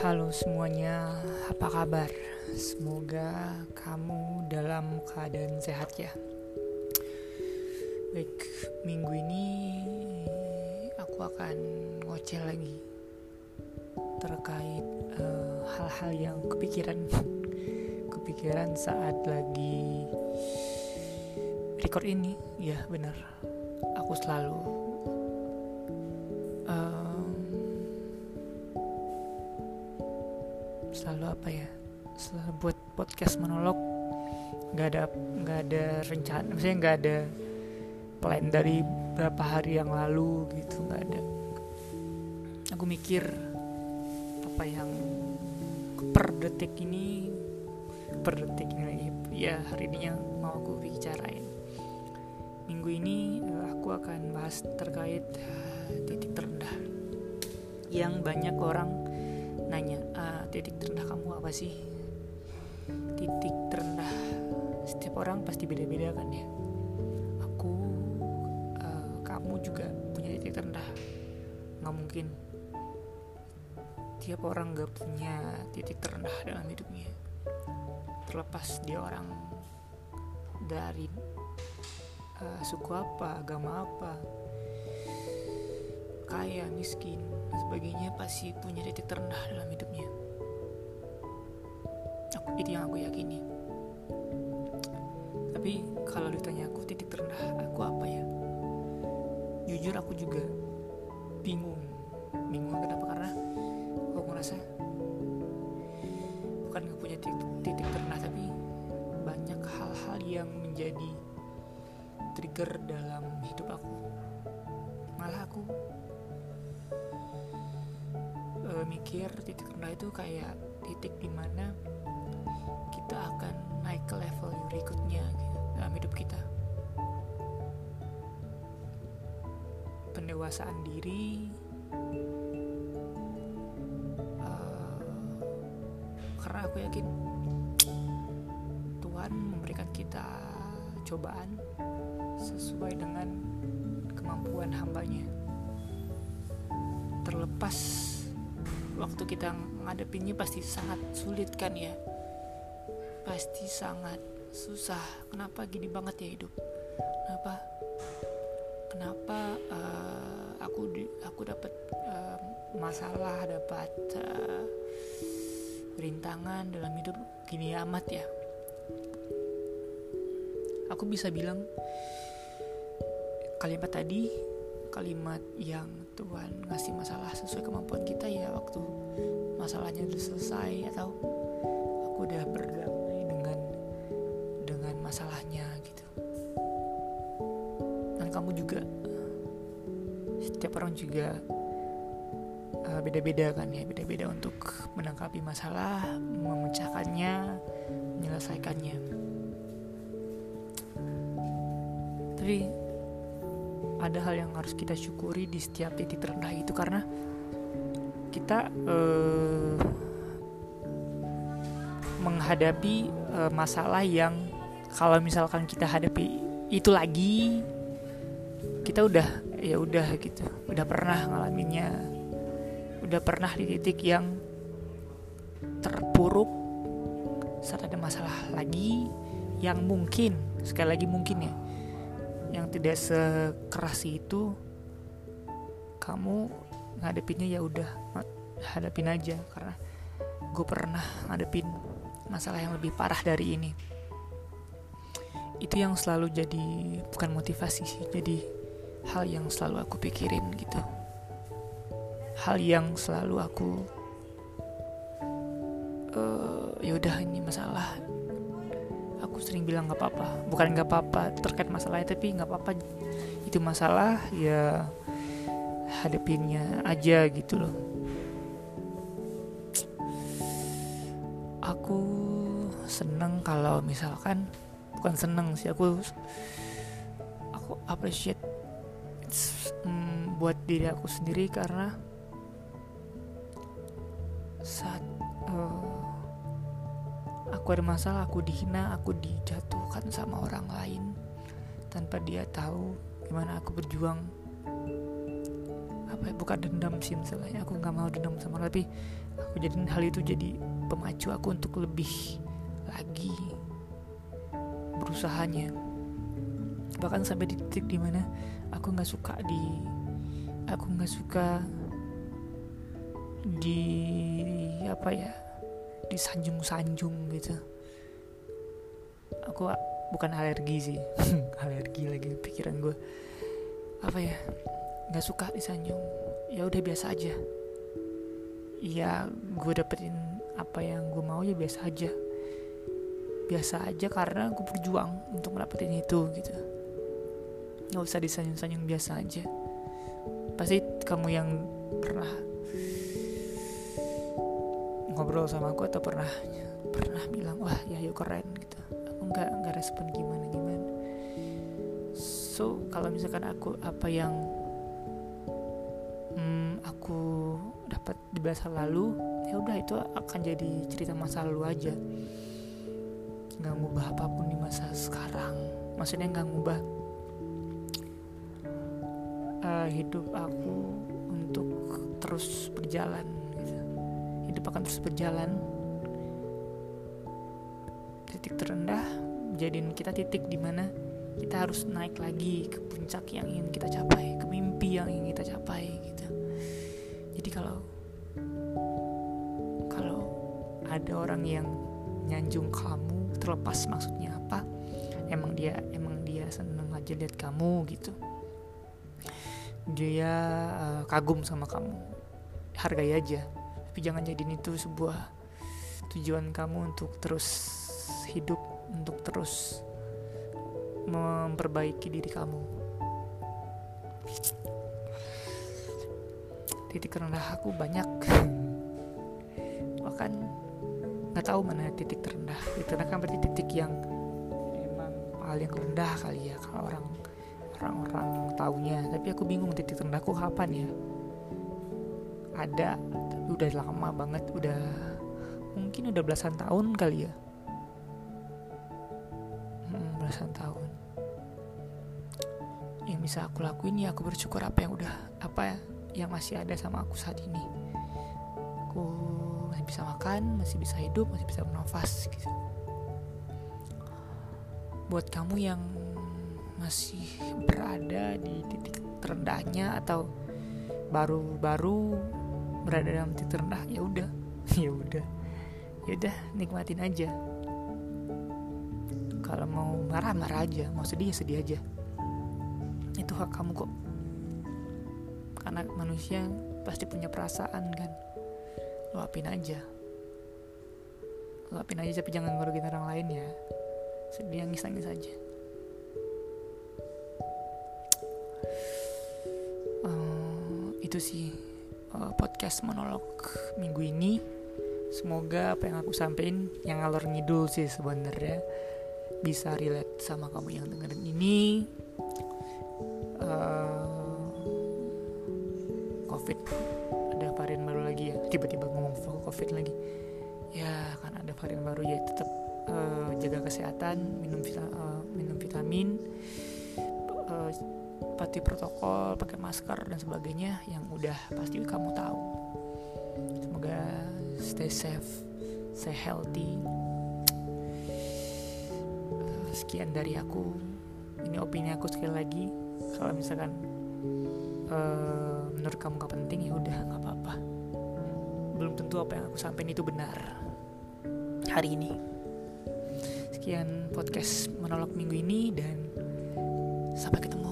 Halo semuanya, apa kabar? Semoga kamu dalam keadaan sehat ya. Baik, minggu ini aku akan ngoceh lagi terkait eh, hal-hal uh, yang kepikiran kepikiran saat lagi record ini. Ya benar, aku selalu selalu apa ya selalu buat podcast monolog. Nggak ada nggak ada rencana misalnya nggak ada plan dari berapa hari yang lalu gitu nggak ada. Aku mikir apa yang per detik ini per detik ini ya hari ini yang mau aku bicarain. Minggu ini eh, aku akan bahas terkait titik terendah yang banyak orang nanya ah, titik terendah kamu apa sih? Titik terendah setiap orang pasti beda-beda kan ya. Aku uh, kamu juga punya titik terendah. Nggak mungkin tiap orang gak punya titik terendah dalam hidupnya. Terlepas dia orang dari uh, suku apa agama apa kaya, miskin, dan sebagainya pasti punya titik terendah dalam hidupnya. Aku, itu yang aku yakini. Tapi kalau ditanya aku titik terendah aku apa ya? Jujur aku juga bingung. Bingung kenapa? Karena aku merasa bukan gak punya titik, titik terendah tapi banyak hal-hal yang menjadi trigger dalam hidup aku malah aku mikir titik rendah itu kayak titik di mana kita akan naik ke level berikutnya gitu, dalam hidup kita. Pendewasaan diri uh, karena aku yakin Tuhan memberikan kita cobaan sesuai dengan kemampuan hambanya. Terlepas waktu kita ngadepinnya pasti sangat sulit kan ya? Pasti sangat susah. Kenapa gini banget ya hidup? Kenapa? Kenapa uh, aku di, aku dapat uh, masalah dapat uh, rintangan dalam hidup gini amat ya? Aku bisa bilang kalimat tadi kalimat yang Tuhan ngasih masalah sesuai kemampuan kita ya waktu masalahnya udah selesai atau aku udah berdamai dengan dengan masalahnya gitu. Dan kamu juga setiap orang juga uh, beda-beda kan ya beda-beda untuk menangkapi masalah memecahkannya menyelesaikannya. Tapi ada hal yang harus kita syukuri di setiap titik terendah itu karena kita uh, menghadapi uh, masalah yang kalau misalkan kita hadapi itu lagi kita udah ya udah gitu udah pernah ngalaminnya udah pernah di titik yang terpuruk saat ada masalah lagi yang mungkin sekali lagi mungkin ya yang tidak sekeras itu kamu ngadepinnya ya udah hadapin aja. Karena gue pernah ngadepin masalah yang lebih parah dari ini. Itu yang selalu jadi bukan motivasi sih jadi hal yang selalu aku pikirin gitu. Hal yang selalu aku uh, ya udah ini masalah aku sering bilang nggak apa-apa. Bukan nggak apa-apa terkait masalahnya tapi nggak apa-apa. Itu masalah ya hadapinnya aja gitu loh. Aku seneng kalau misalkan bukan seneng sih aku aku appreciate mm, buat diri aku sendiri karena saat uh, aku ada masalah aku dihina aku dijatuhkan sama orang lain tanpa dia tahu gimana aku berjuang. Apa ya bukan dendam sih misalnya aku nggak mau dendam sama orang tapi aku jadi hal itu jadi pemacu aku untuk lebih lagi berusahanya. Bahkan sampai di titik di mana aku nggak suka di aku nggak suka di apa ya disanjung-sanjung gitu. Aku bukan alergi sih alergi lagi pikiran gue apa ya nggak suka disanjung. Ya udah biasa aja. Ya gue dapetin apa yang gue mau ya biasa aja. Biasa aja karena gue berjuang untuk mendapatkan itu gitu. Nggak usah disanjung-sanjung biasa aja. Pasti kamu yang pernah ngobrol sama aku atau pernah pernah bilang wah ya yuk keren gitu. Aku nggak nggak respon gimana gimana. So kalau misalkan aku apa yang hmm, aku dapat di masa lalu ya udah itu akan jadi cerita masa lalu aja. Nggak ngubah apa pun di masa sekarang. Maksudnya nggak ngubah uh, hidup aku untuk terus berjalan. Hidup akan terus berjalan. Titik terendah jadiin kita titik di mana kita harus naik lagi ke puncak yang ingin kita capai ke mimpi yang ingin kita capai gitu. Jadi kalau kalau ada orang yang nyanjung kamu terlepas maksudnya apa emang dia emang dia seneng aja lihat kamu gitu. Dia uh, kagum sama kamu. Hargai aja tapi jangan jadiin itu sebuah tujuan kamu untuk terus hidup untuk terus memperbaiki diri kamu. Titik rendah aku banyak. Bahkan nggak tahu mana titik terendah. Itu kan berarti titik yang emang paling rendah kali ya kalau orang orang-orang taunya. Tapi aku bingung titik terendahku kapan ya. Ada udah lama banget udah mungkin udah belasan tahun kali ya. Hmm, belasan tahun. Yang bisa aku lakuin ya aku bersyukur apa yang udah apa ya yang masih ada sama aku saat ini. Aku masih bisa makan masih bisa hidup masih bisa bernafas gitu. Buat kamu yang masih berada di titik terendahnya atau baru-baru berada dalam titik terendah ya udah. Ya udah. Ya udah nikmatin aja. Kalau mau marah marah aja mau sedih ya sedih aja. Itu hak kamu kok. Karena manusia pasti punya perasaan kan. Luapin aja. Luapin aja tapi jangan ngerugiin orang lain ya. Sedih nangis nangis aja. Uh, itu sih uh, podcast monolog minggu ini. Semoga apa yang aku sampaikan yang ngalor ngidul sih sebenarnya bisa relate sama kamu yang dengerin ini. Uh, covid. Ada varian baru lagi ya. Tiba-tiba ngomong covid lagi. Ya kan ada varian baru ya tetap uh, jaga kesehatan minum vita, uh, minum vitamin. Uh, patuhi protokol pakai masker dan sebagainya yang udah pasti kamu tahu. Semoga stay safe stay healthy. Sekian dari aku. Ini opini aku sekali lagi. Kalau misalkan uh, menurut kamu gak penting ya udah nggak apa-apa. Belum tentu apa yang aku sampaikan itu benar. Hari ini. Sekian podcast monolog minggu ini dan sampai ketemu